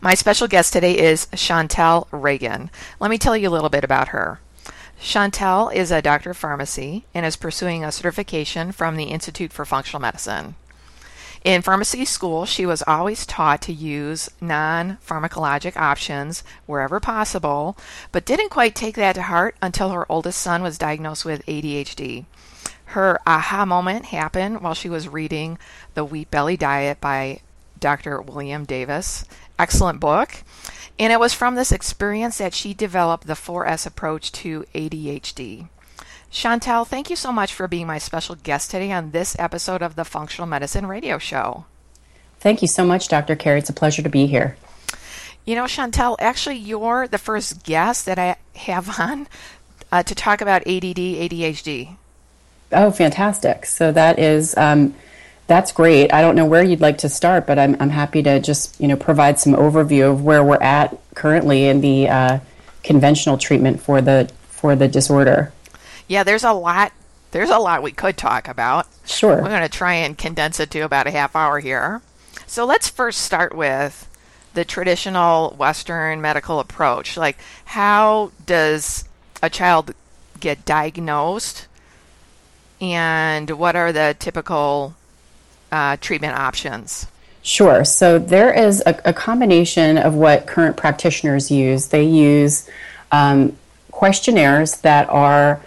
My special guest today is Chantell Reagan. Let me tell you a little bit about her. Chantell is a doctor of pharmacy and is pursuing a certification from the Institute for Functional Medicine. In pharmacy school, she was always taught to use non pharmacologic options wherever possible, but didn't quite take that to heart until her oldest son was diagnosed with ADHD. Her aha moment happened while she was reading The Wheat Belly Diet by Dr. William Davis excellent book. And it was from this experience that she developed the 4S approach to ADHD. Chantell, thank you so much for being my special guest today on this episode of the Functional Medicine Radio Show. Thank you so much, Dr. Carri. It's a pleasure to be here. You know, Chantell, actually, you're the first guest that I have on uh, to talk about ADD, ADHD. Oh, fantastic. So that is um, that's great. I don't know where you'd like to start, but I'm, I'm happy to just you know provide some overview of where we're at currently in the uh, conventional treatment for the for the disorder. Yeah, there's a lot. There's a lot we could talk about. Sure. We're going to try and condense it to about a half hour here. So let's first start with the traditional Western medical approach. Like, how does a child get diagnosed, and what are the typical uh, treatment options? Sure. So there is a, a, combination of what current practitioners use. They use um, questionnaires that are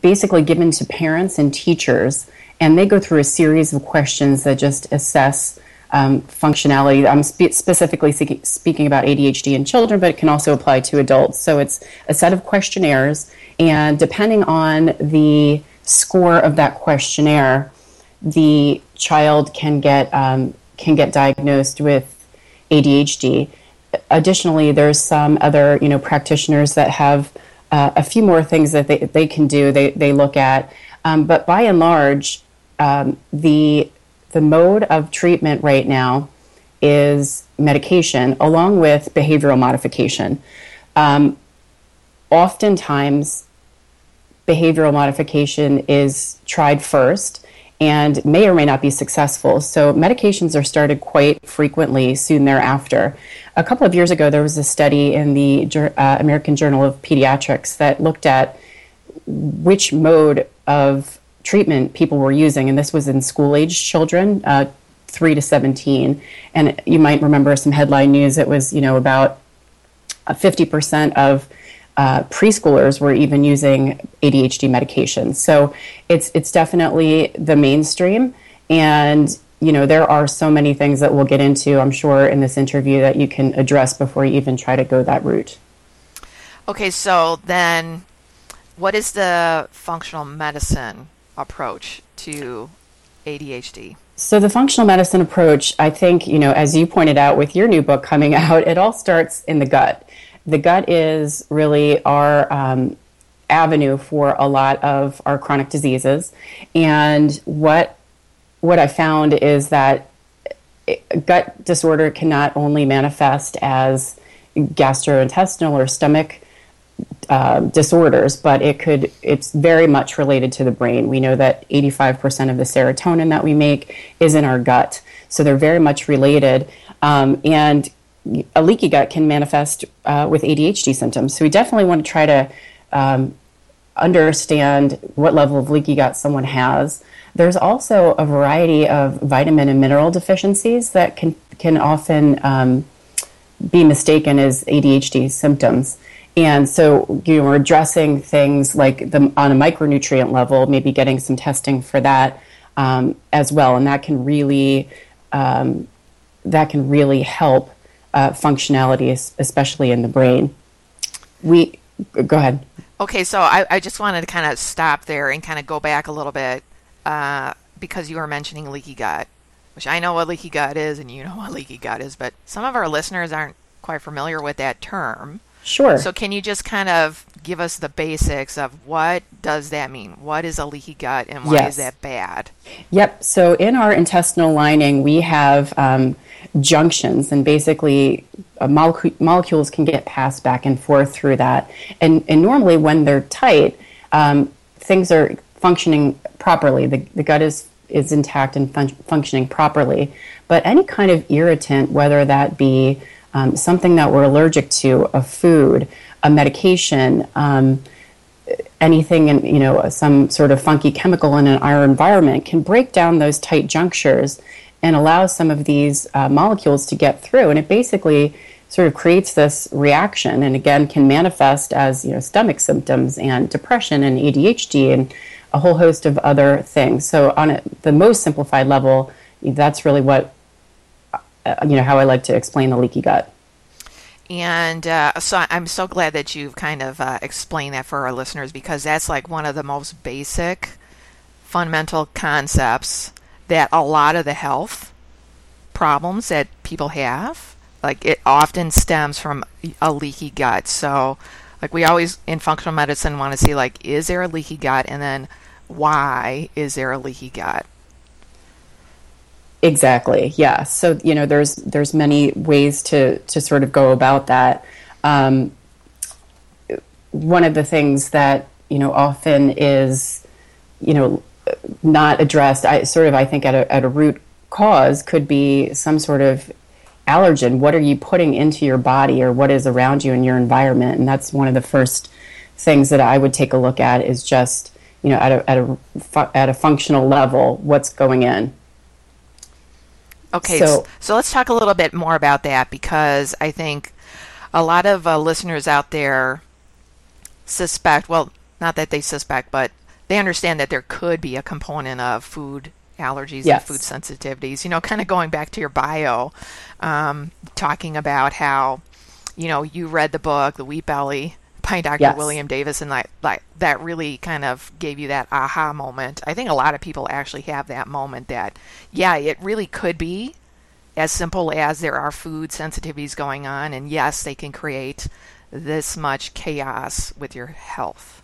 basically given to parents and teachers, and they go through a series of questions that just assess um, functionality. I'm spe- specifically speaking about ADHD in children, but it can also apply to adults. So it's a set of questionnaires, and depending on the score of that questionnaire, the child can get um, can get diagnosed with ADHD. Additionally, there's some other you know practitioners that have uh, a few more things that they, they can do. They they look at, um, but by and large, um, the the mode of treatment right now is medication along with behavioral modification. Um, oftentimes, behavioral modification is tried first and may or may not be successful. So medications are started quite frequently soon thereafter. A couple of years ago, there was a study in the uh, American Journal of Pediatrics that looked at which mode of treatment people were using, and this was in school age children, uh, 3 to 17. And you might remember some headline news. It was, you know, about 50% of uh, preschoolers were even using ADHD medications. So it's it's definitely the mainstream, and you know there are so many things that we'll get into. I'm sure in this interview that you can address before you even try to go that route. Okay, so then, what is the functional medicine approach to ADHD? So the functional medicine approach, I think, you know, as you pointed out with your new book coming out, it all starts in the gut the gut is really our um, avenue for a lot of our chronic diseases. And what what I found is that gut disorder can not only manifest as gastrointestinal or stomach uh, disorders, but it could it's very much related to the brain. We know that 85% of the serotonin that we make is in our gut, so they're very much related. Um, and a leaky gut can manifest uh, with ADHD symptoms. So we definitely want to try to um, understand what level of leaky gut someone has. There's also a variety of vitamin and mineral deficiencies that can can often um, be mistaken as ADHD symptoms. And so, you know, we're addressing things like the, on a micronutrient level, maybe getting some testing for that um, as well, and that can really um, that can really help uh, functionality, especially in the brain. We go ahead. Okay, so I, I just wanted to kind of stop there and kind of go back a little bit uh, because you were mentioning leaky gut, which I know what leaky gut is, and you know what leaky gut is, but some of our listeners aren't quite familiar with that term. Sure. So can you just kind of give us the basics of what does that mean? What is a leaky gut and why yes. is that bad? Yep. So in our intestinal lining, we have um, junctions, and basically uh, molecule, molecules can get passed back and forth through that. And, and normally, when they're tight, um, things are functioning properly. The, the gut is is intact and fun- functioning properly. But any kind of irritant, whether that be um, something that we're allergic to, a food, a medication, um, anything in you know some sort of funky chemical in our environment can break down those tight junctures and allow some of these uh, molecules to get through, and it basically sort of creates this reaction, and again can manifest as you know stomach symptoms and depression and ADHD and a whole host of other things. So on a, the most simplified level, that's really what you know how I like to explain the leaky gut. And uh, so I'm so glad that you've kind of uh, explained that for our listeners because that's like one of the most basic, fundamental concepts that a lot of the health problems that people have, like it often stems from a leaky gut. So, like we always in functional medicine want to see like, is there a leaky gut, and then why is there a leaky gut? Exactly. Yeah. So you know, there's there's many ways to to sort of go about that. Um, one of the things that you know often is you know not addressed. I sort of I think at a at a root cause could be some sort of allergen. What are you putting into your body, or what is around you in your environment? And that's one of the first things that I would take a look at is just you know at a at a at a functional level what's going in Okay, so, so let's talk a little bit more about that because I think a lot of uh, listeners out there suspect, well, not that they suspect, but they understand that there could be a component of food allergies yes. and food sensitivities. You know, kind of going back to your bio, um, talking about how, you know, you read the book, The Wheat Belly, by Dr. Yes. William Davis, and that like that really kind of gave you that aha moment. I think a lot of people actually have that moment that, yeah, it really could be as simple as there are food sensitivities going on, and yes, they can create this much chaos with your health.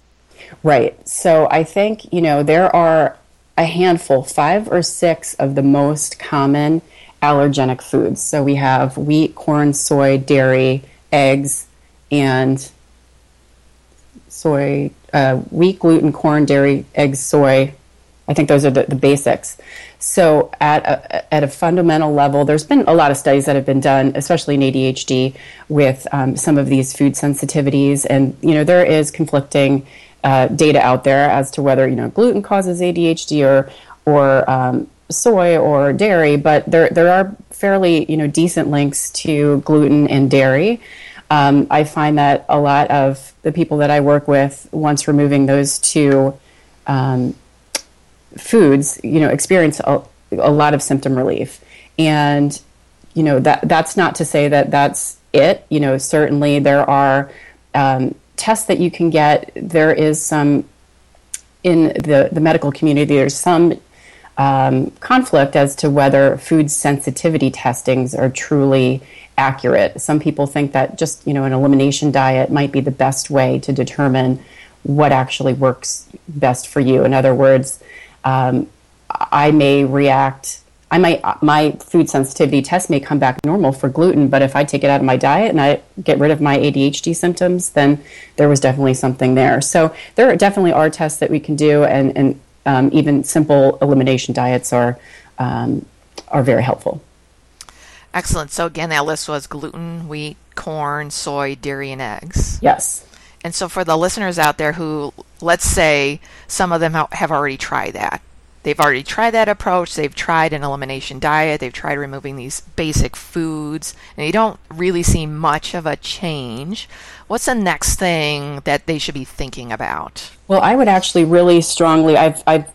Right. So I think you know there are a handful, five or six of the most common allergenic foods. So we have wheat, corn, soy, dairy, eggs, and soy, uh, wheat, gluten, corn, dairy, eggs, soy. I think those are the, the basics. So, at a, at a fundamental level, there's been a lot of studies that have been done, especially in ADHD, with um, some of these food sensitivities, and you know there is conflicting uh, data out there as to whether you know gluten causes ADHD or or um, soy or dairy, but there there are fairly you know decent links to gluten and dairy. Um, I find that a lot of the people that I work with, once removing those two um, foods, you know, experience a, a, lot of symptom relief. And, you know, that that's not to say that that's it. You know, certainly there are um, tests that you can get. There is some in the, the medical community, there's some um, conflict as to whether food sensitivity testings are truly accurate. Some people think that just you know an elimination diet might be the best way to determine what actually works best for you. In other words, um, I may react. I might my food sensitivity test may come back normal for gluten, but if I take it out of my diet and I get rid of my ADHD symptoms, then there was definitely something there. So there definitely are tests that we can do, and and um, even simple elimination diets are um, are very helpful. Excellent. So again, that list was gluten, wheat, corn, soy, dairy, and eggs. Yes. And so for the listeners out there who, let's say, some of them have already tried that, they've already tried that approach. They've tried an elimination diet. They've tried removing these basic foods, and they don't really see much of a change. What's the next thing that they should be thinking about? Well, I would actually really strongly. I've I've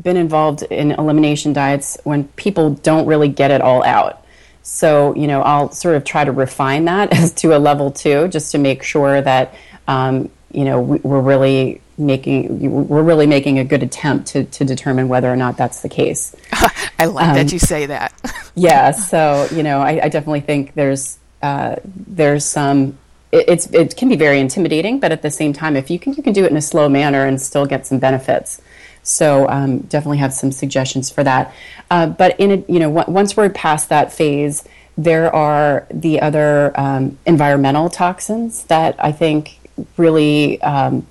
been involved in elimination diets when people don't really get it all out. So, you know, I'll sort of try to refine that as to a level two, just to make sure that, um, you know, we, are really making we're really making a good attempt to, to determine whether or not that's the case. I like um, that you say that. yeah, so you know, I, I definitely think there's uh, there's some. It, it's it can be very intimidating, but at the same time, if you can you can do it in a slow manner and still get some benefits. So um, definitely have some suggestions for that. Uh, but in a, you know w- once we're past that phase, there are the other um, environmental toxins that I think really um,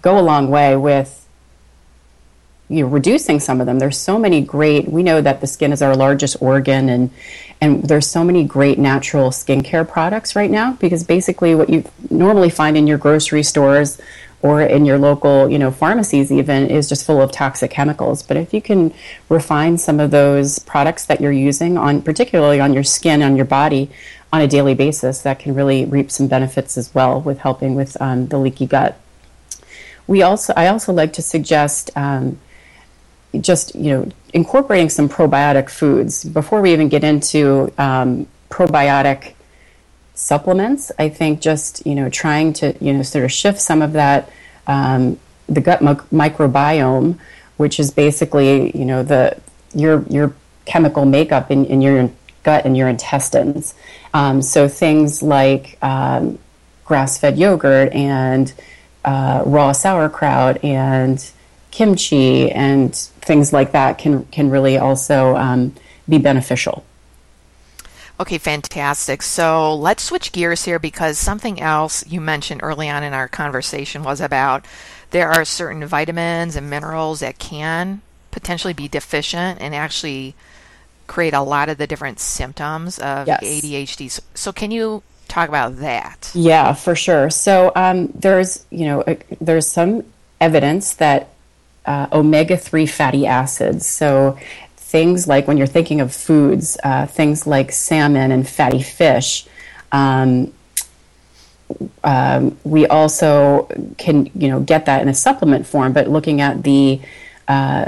go a long way with you know, reducing some of them. There's so many great. We know that the skin is our largest organ, and and there's so many great natural skincare products right now because basically what you normally find in your grocery stores or in your local, you know, pharmacies even is just full of toxic chemicals. But if you can refine some of those products that you're using on, particularly on your skin, on your body, on a daily basis, that can really reap some benefits as well with helping with um, the leaky gut. We also, I also like to suggest. Um, just you know incorporating some probiotic foods before we even get into um, probiotic supplements. I think just you know trying to you know sort of shift some of that um, the gut microbiome, which is basically you know the your your chemical makeup in, in your gut and your intestines. Um, so things like um, grass-fed yogurt and uh, raw sauerkraut and kimchi and things like that can can really also um, be beneficial. Okay, fantastic. So let's switch gears here because something else you mentioned early on in our conversation was about there are certain vitamins and minerals that can potentially be deficient and actually create a lot of the different symptoms of yes. ADHD. So, can you talk about that? Yeah, for sure. So um, there's you know uh, there's some evidence that uh, omega three fatty acids. So things like when you're thinking of foods, uh, things like salmon and fatty fish. Um, um, we also can, you know, get that in a supplement form. But looking at the uh,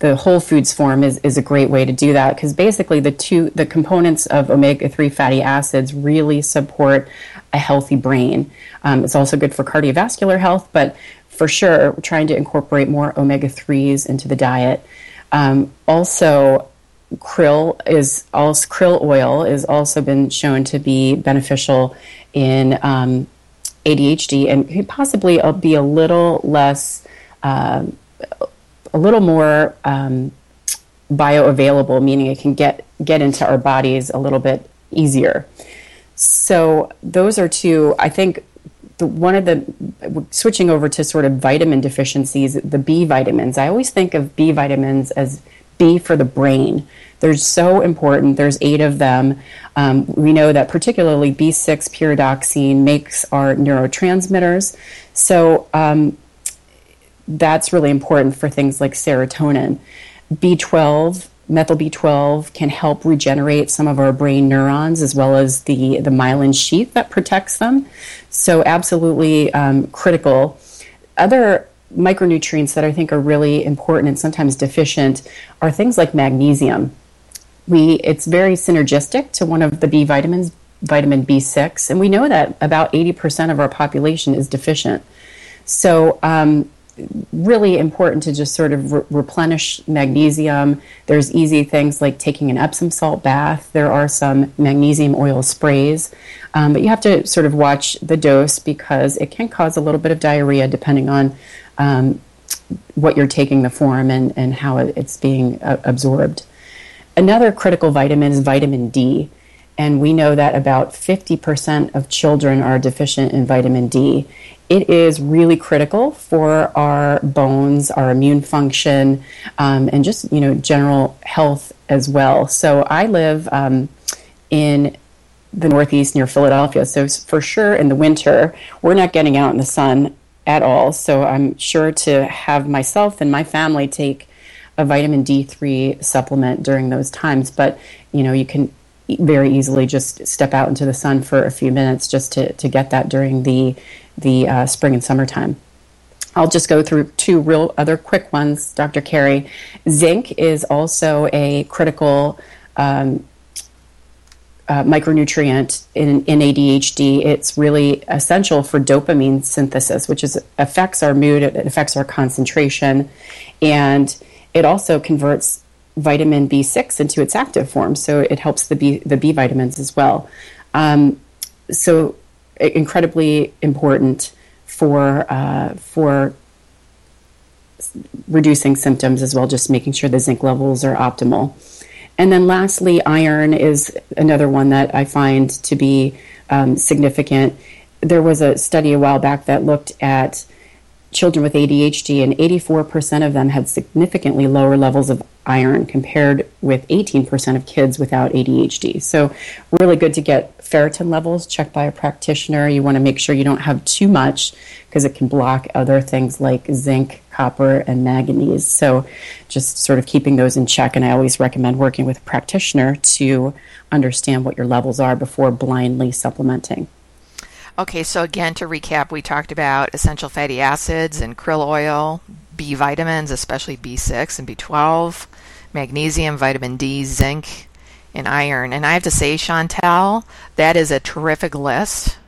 the whole foods form is, is a great way to do that because basically the two the components of omega three fatty acids really support a healthy brain. Um, it's also good for cardiovascular health, but for sure, trying to incorporate more omega threes into the diet. Um, also, krill is also krill oil is also been shown to be beneficial in um, ADHD and possibly uh, be a little less, uh, a little more um, bioavailable, meaning it can get get into our bodies a little bit easier. So those are two. I think the, one of the switching over to sort of vitamin deficiencies, the B vitamins. I always think of B vitamins as B for the brain. They're so important. There's eight of them. Um, we know that particularly B6 pyridoxine makes our neurotransmitters. So um, that's really important for things like serotonin. B12 methyl B12 can help regenerate some of our brain neurons as well as the, the myelin sheath that protects them. So, absolutely um, critical. Other micronutrients that I think are really important and sometimes deficient are things like magnesium. We, it's very synergistic to one of the B vitamins, vitamin B6, and we know that about 80% of our population is deficient. So, um, really important to just sort of re- replenish magnesium. There's easy things like taking an Epsom salt bath. There are some magnesium oil sprays, um, but you have to sort of watch the dose because it can cause a little bit of diarrhea depending on um, what you're taking the form and, and how it's being uh, absorbed. Another critical vitamin is vitamin D. And we know that about 50% of children are deficient in vitamin D it is really critical for our bones, our immune function, um, and just you know general health as well. So I live um, in the Northeast near Philadelphia, so for sure in the winter we're not getting out in the sun at all. So I'm sure to have myself and my family take a vitamin D3 supplement during those times, but you know, you can very easily just step out into the sun for a few minutes just to, to get that during the the uh, spring and summertime. I'll just go through two real other quick ones, Dr. Carri. Zinc is also a critical um, uh, micronutrient in, in ADHD. It's really essential for dopamine synthesis, which is affects our mood, it affects our concentration, and it also converts vitamin B6 into its active form, so it helps the B, the B vitamins as well. Um, so incredibly important for uh, for reducing symptoms as well, just making sure the zinc levels are optimal. And then lastly, iron is another one that I find to be um, significant. There was a study a while back that looked at children with ADHD, and 84% of them had significantly lower levels of iron compared with 18% of kids without ADHD. So, really good to get ferritin levels checked by a practitioner. You want to make sure you don't have too much because it can block other things like zinc, copper, and manganese. So, just sort of keeping those in check. And I always recommend working with a practitioner to understand what your levels are before blindly supplementing. Okay, so again, to recap, we talked about essential fatty acids and krill oil, B vitamins, especially B6 and B12, magnesium, vitamin D, zinc, and iron. And I have to say, Chantell, that is a terrific list.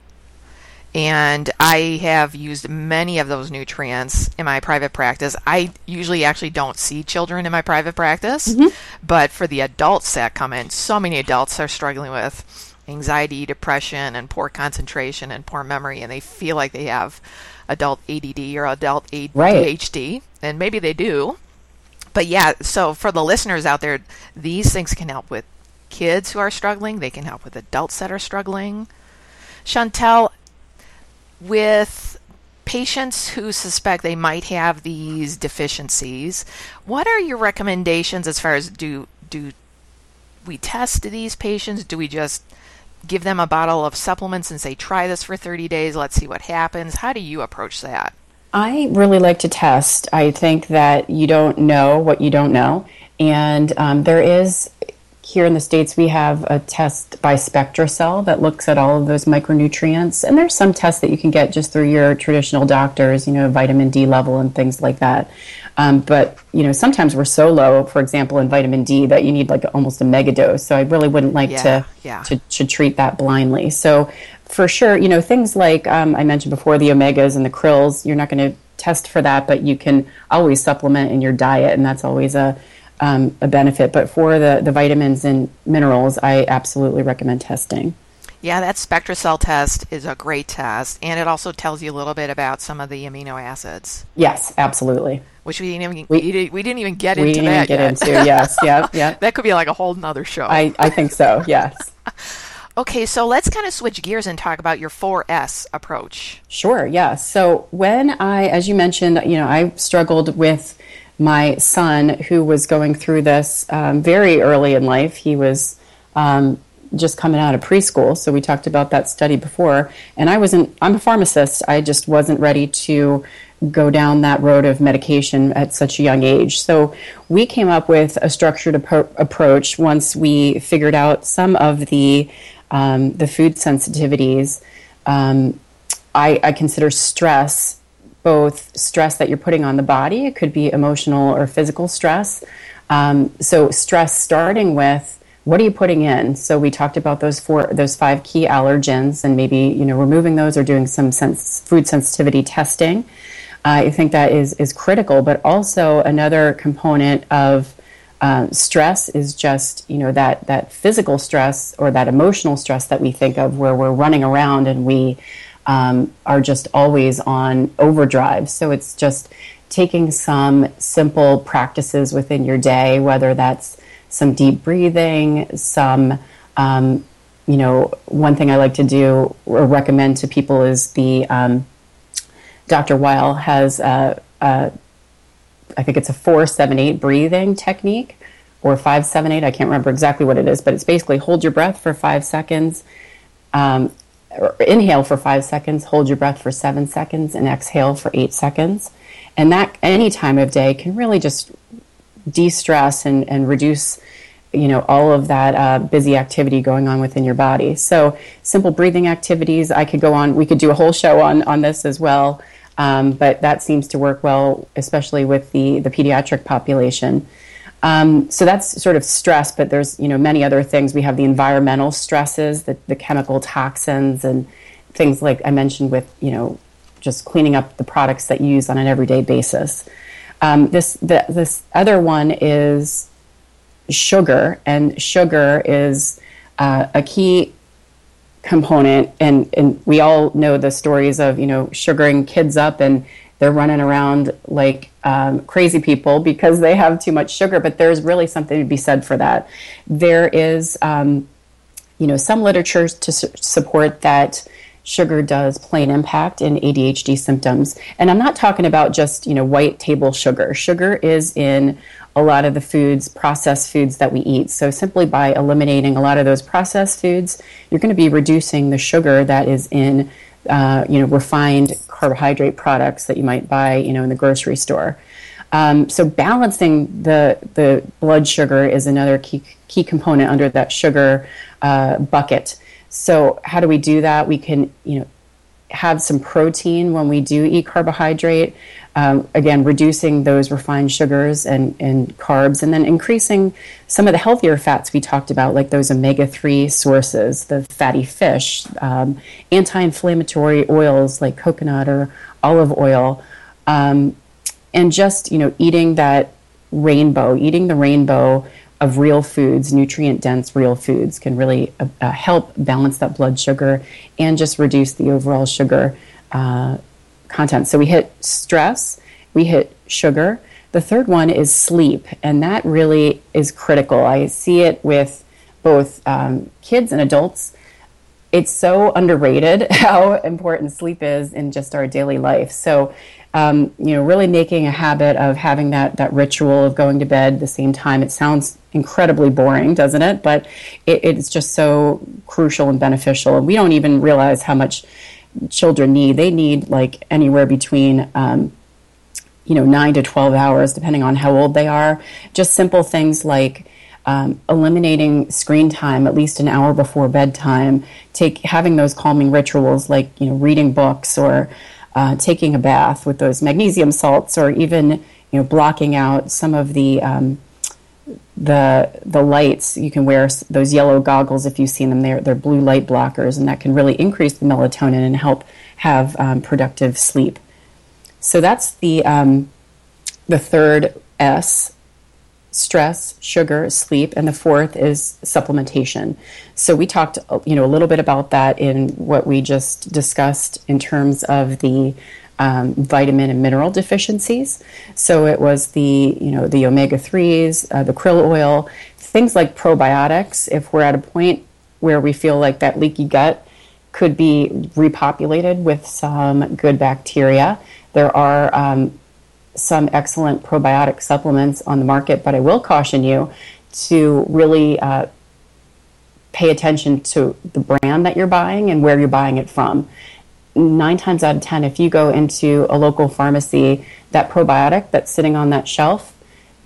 And I have used many of those nutrients in my private practice. I usually actually don't see children in my private practice, mm-hmm. but for the adults that come in, so many adults are struggling with anxiety, depression, and poor concentration and poor memory, and they feel like they have adult ADD or adult ADHD, right. and maybe they do. But yeah, so for the listeners out there, these things can help with kids who are struggling. They can help with adults that are struggling. Chantell, with patients who suspect they might have these deficiencies, what are your recommendations as far as do do we test these patients? Do we just give them a bottle of supplements and say, try this for 30 days, let's see what happens? How do you approach that? I really like to test. I think that you don't know what you don't know. And um, there is, here in the States, we have a test by SpectraCell that looks at all of those micronutrients. And there's some tests that you can get just through your traditional doctors, you know, vitamin D level and things like that. Um, but you know, sometimes we're so low, for example, in vitamin D, that you need like almost a mega dose. So I really wouldn't like yeah, to, yeah. to to treat that blindly. So for sure, you know, things like um, I mentioned before, the omegas and the krills, you're not going to test for that, but you can always supplement in your diet, and that's always a um, a benefit. But for the the vitamins and minerals, I absolutely recommend testing. Yeah, that SpectraCell test is a great test, and it also tells you a little bit about some of the amino acids. Yes, absolutely. Which we didn't even we, we didn't even get we into didn't that even get yet. into. Yes, yeah, yeah. that could be like a whole nother show. I, I think so. Yes. okay, so let's kind of switch gears and talk about your 4S approach. Sure. Yeah. So when I, as you mentioned, you know, I struggled with my son who was going through this um, very early in life. He was um, just coming out of preschool. So we talked about that study before. And I wasn't, I'm a pharmacist. I just wasn't ready to go down that road of medication at such a young age. So we came up with a structured ap- approach once we figured out some of the, um, the food sensitivities. Um, I, I consider stress both stress that you're putting on the body, it could be emotional or physical stress. Um, so, stress starting with what are you putting in? So we talked about those four, those five key allergens, and maybe you know removing those or doing some sense, food sensitivity testing. Uh, I think that is is critical. But also another component of uh, stress is just you know that that physical stress or that emotional stress that we think of, where we're running around and we um, are just always on overdrive. So it's just taking some simple practices within your day, whether that's some deep breathing, some, um, you know, one thing I like to do or recommend to people is the um, Dr. Weil has, a, a, I think it's a four, seven, eight breathing technique or five, seven, eight. I can't remember exactly what it is, but it's basically hold your breath for five seconds, um, inhale for five seconds, hold your breath for seven seconds, and exhale for eight seconds. And that any time of day can really just de-stress and, and reduce you know all of that uh, busy activity going on within your body. So simple breathing activities. I could go on we could do a whole show on on this as well. Um, but that seems to work well especially with the the pediatric population um, so that's sort of stress but there's you know many other things we have the environmental stresses the, the chemical toxins and things like i mentioned with you know just cleaning up the products that you use on an everyday basis um, this the, this other one is sugar, and sugar is uh, a key component. And, and we all know the stories of you know sugaring kids up, and they're running around like um, crazy people because they have too much sugar. But there's really something to be said for that. There is um, you know some literature to su- support that sugar does play an impact in ADHD symptoms. And I'm not talking about just, you know, white table sugar. Sugar is in a lot of the foods, processed foods that we eat. So simply by eliminating a lot of those processed foods, you're going to be reducing the sugar that is in, uh, you know, refined carbohydrate products that you might buy, you know, in the grocery store. Um, so balancing the the blood sugar is another key key component under that sugar uh, bucket. So how do we do that? We can, you know, have some protein when we do eat carbohydrate. Um, again, reducing those refined sugars and, and carbs, and then increasing some of the healthier fats we talked about, like those omega 3 sources, the fatty fish, um, anti inflammatory oils like coconut or olive oil, um, and just, you know, eating that rainbow, eating the rainbow of real foods, nutrient dense real foods, can really uh, uh, help balance that blood sugar and just reduce the overall sugar uh, content. So we hit stress, we hit sugar. The third one is sleep, and that really is critical. I see it with both um, kids and adults. It's so underrated how important sleep is in just our daily life. So um, you know, really making a habit of having that that ritual of going to bed the same time. It sounds incredibly boring, doesn't it? But it, it's just so crucial and beneficial. And we don't even realize how much children need. They need like anywhere between. Um, you know, nine to 12 hours, depending on how old they are. Just simple things like um, eliminating screen time at least an hour before bedtime, take having those calming rituals like you know reading books or uh, taking a bath with those magnesium salts, or even you know blocking out some of the um, the the lights. You can wear those yellow goggles if you've seen them. They're they're blue light blockers, and that can really increase the melatonin and help have um, productive sleep. So that's the um, the third S stress, sugar, sleep, and the fourth is supplementation. So we talked, you know, a little bit about that in what we just discussed in terms of the um, vitamin and mineral deficiencies. So it was the, you know, the omega threes, uh, the krill oil, things like probiotics. If we're at a point where we feel like that leaky gut could be repopulated with some good bacteria, there are um, some excellent probiotic supplements on the market, but I will caution you to really uh, pay attention to the brand that you're buying and where you're buying it from. Nine times out of ten, if you go into a local pharmacy, that probiotic that's sitting on that shelf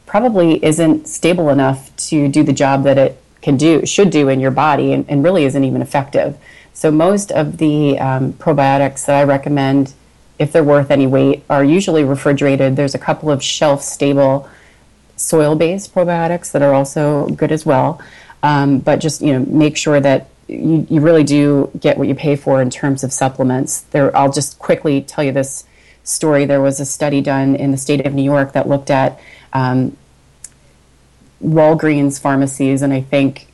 probably isn't stable enough to do the job that it can do, should do in your body, and, and really isn't even effective. So, most of the um, probiotics that I recommend if they're worth any weight, are usually refrigerated. There's a couple of shelf stable soil based probiotics that are also good as well. Um, but just you know, make sure that you, you really do get what you pay for in terms of supplements. There, I'll just quickly tell you this story. There was a study done in the state of New York that looked at um, Walgreens pharmacies, and I think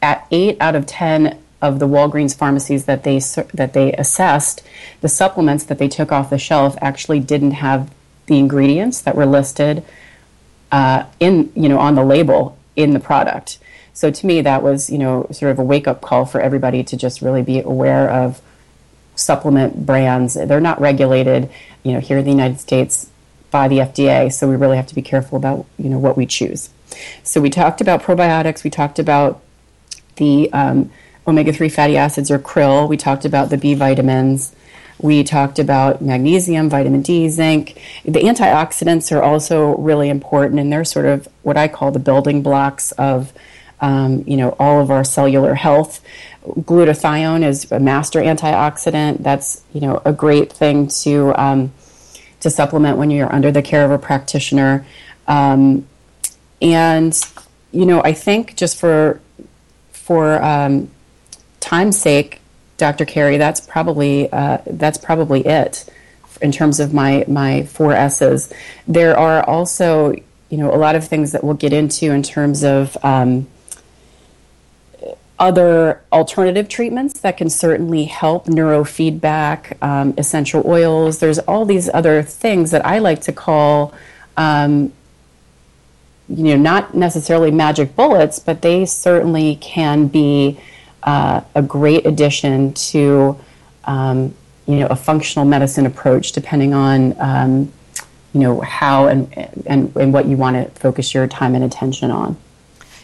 at eight out of ten of the Walgreens pharmacies that they that they assessed, the supplements that they took off the shelf actually didn't have the ingredients that were listed uh, in you know on the label in the product. So to me, that was you know sort of a wake up call for everybody to just really be aware of supplement brands. They're not regulated, you know, here in the United States by the FDA. So we really have to be careful about you know what we choose. So we talked about probiotics. We talked about the um, omega 3 fatty acids or krill. We talked about the B vitamins. We talked about magnesium, vitamin D, zinc. The antioxidants are also really important, and they're sort of what I call the building blocks of, um, you know, all of our cellular health. Glutathione is a master antioxidant. That's you know a great thing to um, to supplement when you're under the care of a practitioner. Um, and you know, I think just for for um, time's sake, Dr. Carri, that's probably uh, that's probably it in terms of my my four S's. There are also you know a lot of things that we'll get into in terms of um, other alternative treatments that can certainly help neurofeedback, um, essential oils. There's all these other things that I like to call. Um, you know, not necessarily magic bullets, but they certainly can be uh, a great addition to um, you know a functional medicine approach, depending on um, you know how and, and and what you want to focus your time and attention on.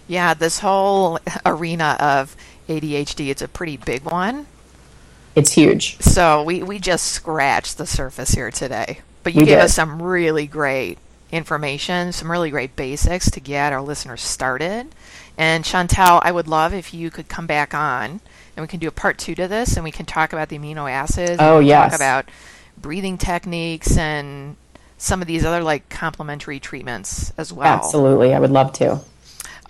Yeah, this whole arena of ADHD, it's a pretty big one. It's huge. So we, we just scratched the surface here today. But you We gave did. us some really great information, some really great basics to get our listeners started. And Chantell, I would love if you could come back on and we can do a part two to this and we can talk about the amino acids. Oh, yes. Talk about breathing techniques and some of these other like complementary treatments as well. Absolutely, I would love to.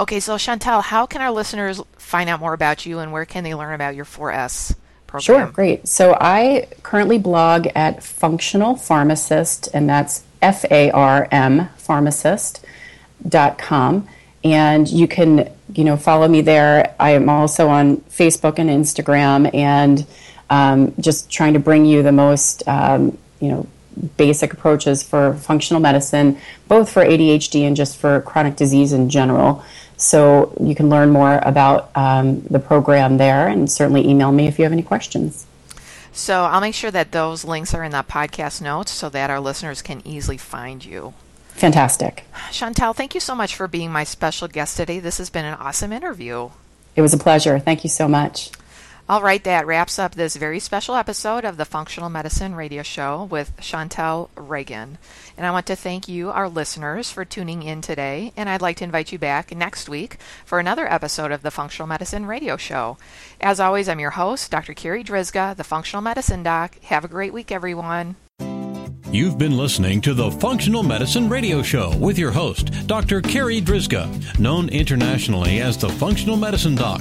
Okay, so Chantell, how can our listeners find out more about you and where can they learn about your 4S program? Sure, great. So I currently blog at Functional Pharmacist, and that's F A R M pharmacist.com. And you can, you know, follow me there. I am also on Facebook and Instagram and um, just trying to bring you the most, um, you know, basic approaches for functional medicine, both for ADHD and just for chronic disease in general. So you can learn more about um, the program there and certainly email me if you have any questions. So I'll make sure that those links are in the podcast notes so that our listeners can easily find you. Fantastic. Chantell, thank you so much for being my special guest today. This has been an awesome interview. It was a pleasure. Thank you so much. All right, that wraps up this very special episode of the Functional Medicine Radio Show with Chantell Reagan. And I want to thank you, our listeners, for tuning in today. And I'd like to invite you back next week for another episode of the Functional Medicine Radio Show. As always, I'm your host, Dr. Carri Drzyzga, the Functional Medicine Doc. Have a great week, everyone. You've been listening to the Functional Medicine Radio Show with your host, Dr. Carri Drzyzga, known internationally as the Functional Medicine Doc.